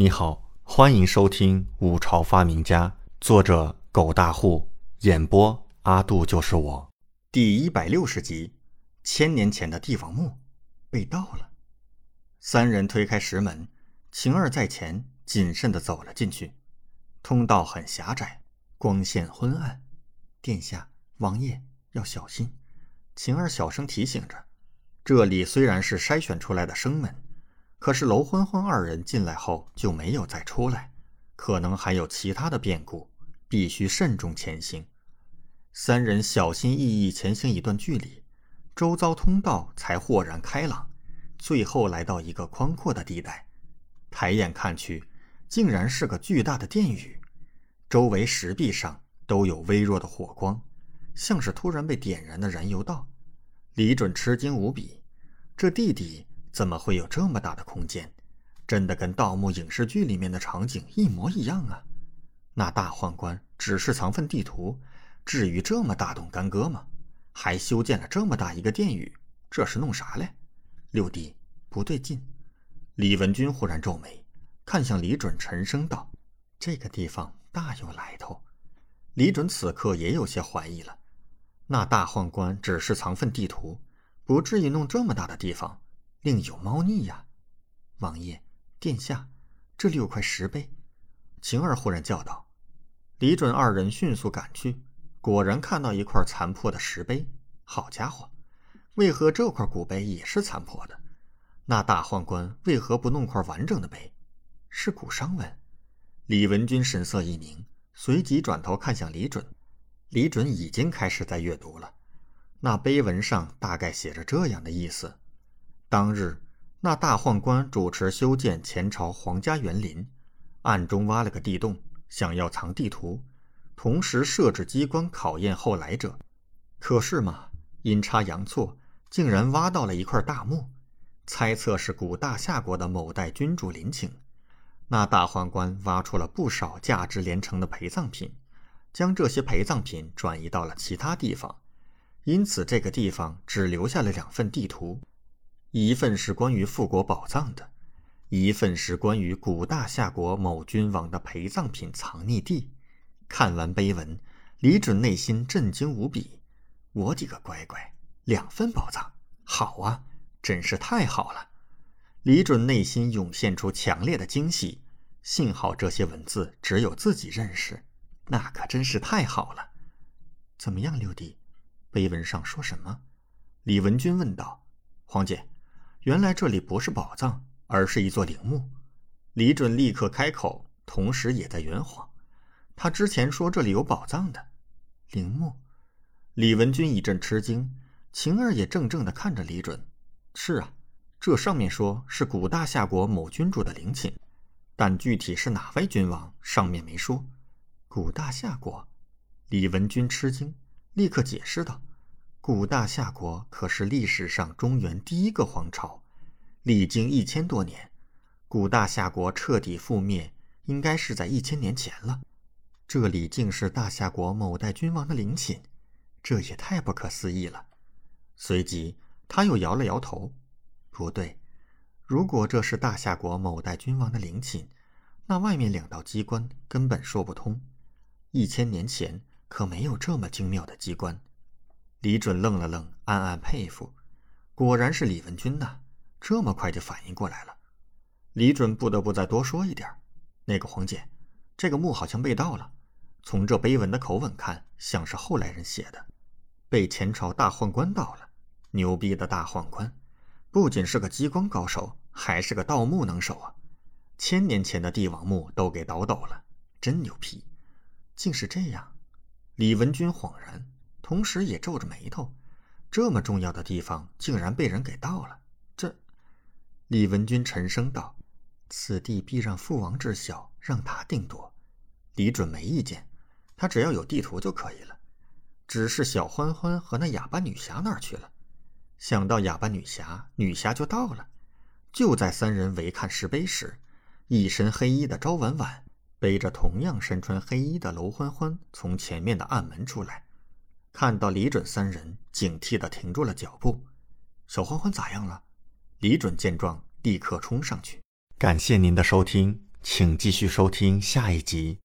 你好，欢迎收听《五朝发明家》，作者狗大户，演播阿杜就是我，第一百六十集。千年前的帝王墓被盗了。三人推开石门，晴儿在前，谨慎地走了进去。通道很狭窄，光线昏暗。殿下、王爷要小心。晴儿小声提醒着：“这里虽然是筛选出来的生门。”可是娄欢欢二人进来后就没有再出来，可能还有其他的变故，必须慎重前行。三人小心翼翼前行一段距离，周遭通道才豁然开朗，最后来到一个宽阔的地带。抬眼看去，竟然是个巨大的殿宇，周围石壁上都有微弱的火光，像是突然被点燃的燃油道。李准吃惊无比，这地底。怎么会有这么大的空间？真的跟盗墓影视剧里面的场景一模一样啊！那大宦官只是藏份地图，至于这么大动干戈吗？还修建了这么大一个殿宇，这是弄啥嘞？六弟，不对劲！李文君忽然皱眉，看向李准，沉声道：“这个地方大有来头。”李准此刻也有些怀疑了，那大宦官只是藏份地图，不至于弄这么大的地方。另有猫腻呀，王爷、殿下，这里有块石碑。晴儿忽然叫道：“李准二人迅速赶去，果然看到一块残破的石碑。好家伙，为何这块古碑也是残破的？那大宦官为何不弄块完整的碑？是古商文。”李文君神色一凝，随即转头看向李准。李准已经开始在阅读了，那碑文上大概写着这样的意思。当日，那大宦官主持修建前朝皇家园林，暗中挖了个地洞，想要藏地图，同时设置机关考验后来者。可是嘛，阴差阳错，竟然挖到了一块大墓，猜测是古大夏国的某代君主陵寝。那大宦官挖出了不少价值连城的陪葬品，将这些陪葬品转移到了其他地方，因此这个地方只留下了两份地图。一份是关于复国宝藏的，一份是关于古大夏国某君王的陪葬品藏匿地。看完碑文，李准内心震惊无比。我的个乖乖，两份宝藏，好啊，真是太好了！李准内心涌现出强烈的惊喜。幸好这些文字只有自己认识，那可真是太好了。怎么样，六弟？碑文上说什么？李文君问道。皇姐。原来这里不是宝藏，而是一座陵墓。李准立刻开口，同时也在圆谎。他之前说这里有宝藏的陵墓。李文君一阵吃惊，晴儿也怔怔地看着李准。是啊，这上面说是古大夏国某君主的陵寝，但具体是哪位君王，上面没说。古大夏国，李文君吃惊，立刻解释道。古大夏国可是历史上中原第一个皇朝，历经一千多年，古大夏国彻底覆灭，应该是在一千年前了。这里竟是大夏国某代君王的陵寝，这也太不可思议了。随即他又摇了摇头：“不对，如果这是大夏国某代君王的陵寝，那外面两道机关根本说不通。一千年前可没有这么精妙的机关。”李准愣了愣，暗暗佩服，果然是李文君呐，这么快就反应过来了。李准不得不再多说一点：“那个黄姐，这个墓好像被盗了。从这碑文的口吻看，像是后来人写的，被前朝大宦官盗了。牛逼的大宦官，不仅是个激光高手，还是个盗墓能手啊！千年前的帝王墓都给倒斗了，真牛批！竟是这样。”李文君恍然。同时也皱着眉头，这么重要的地方竟然被人给盗了。这，李文君沉声道：“此地必让父王知晓，让他定夺。”李准没意见，他只要有地图就可以了。只是小欢欢和那哑巴女侠哪儿去了？想到哑巴女侠，女侠就到了。就在三人围看石碑时，一身黑衣的昭婉婉背着同样身穿黑衣的娄欢欢从前面的暗门出来。看到李准三人，警惕地停住了脚步。小欢欢咋样了？李准见状，立刻冲上去。感谢您的收听，请继续收听下一集。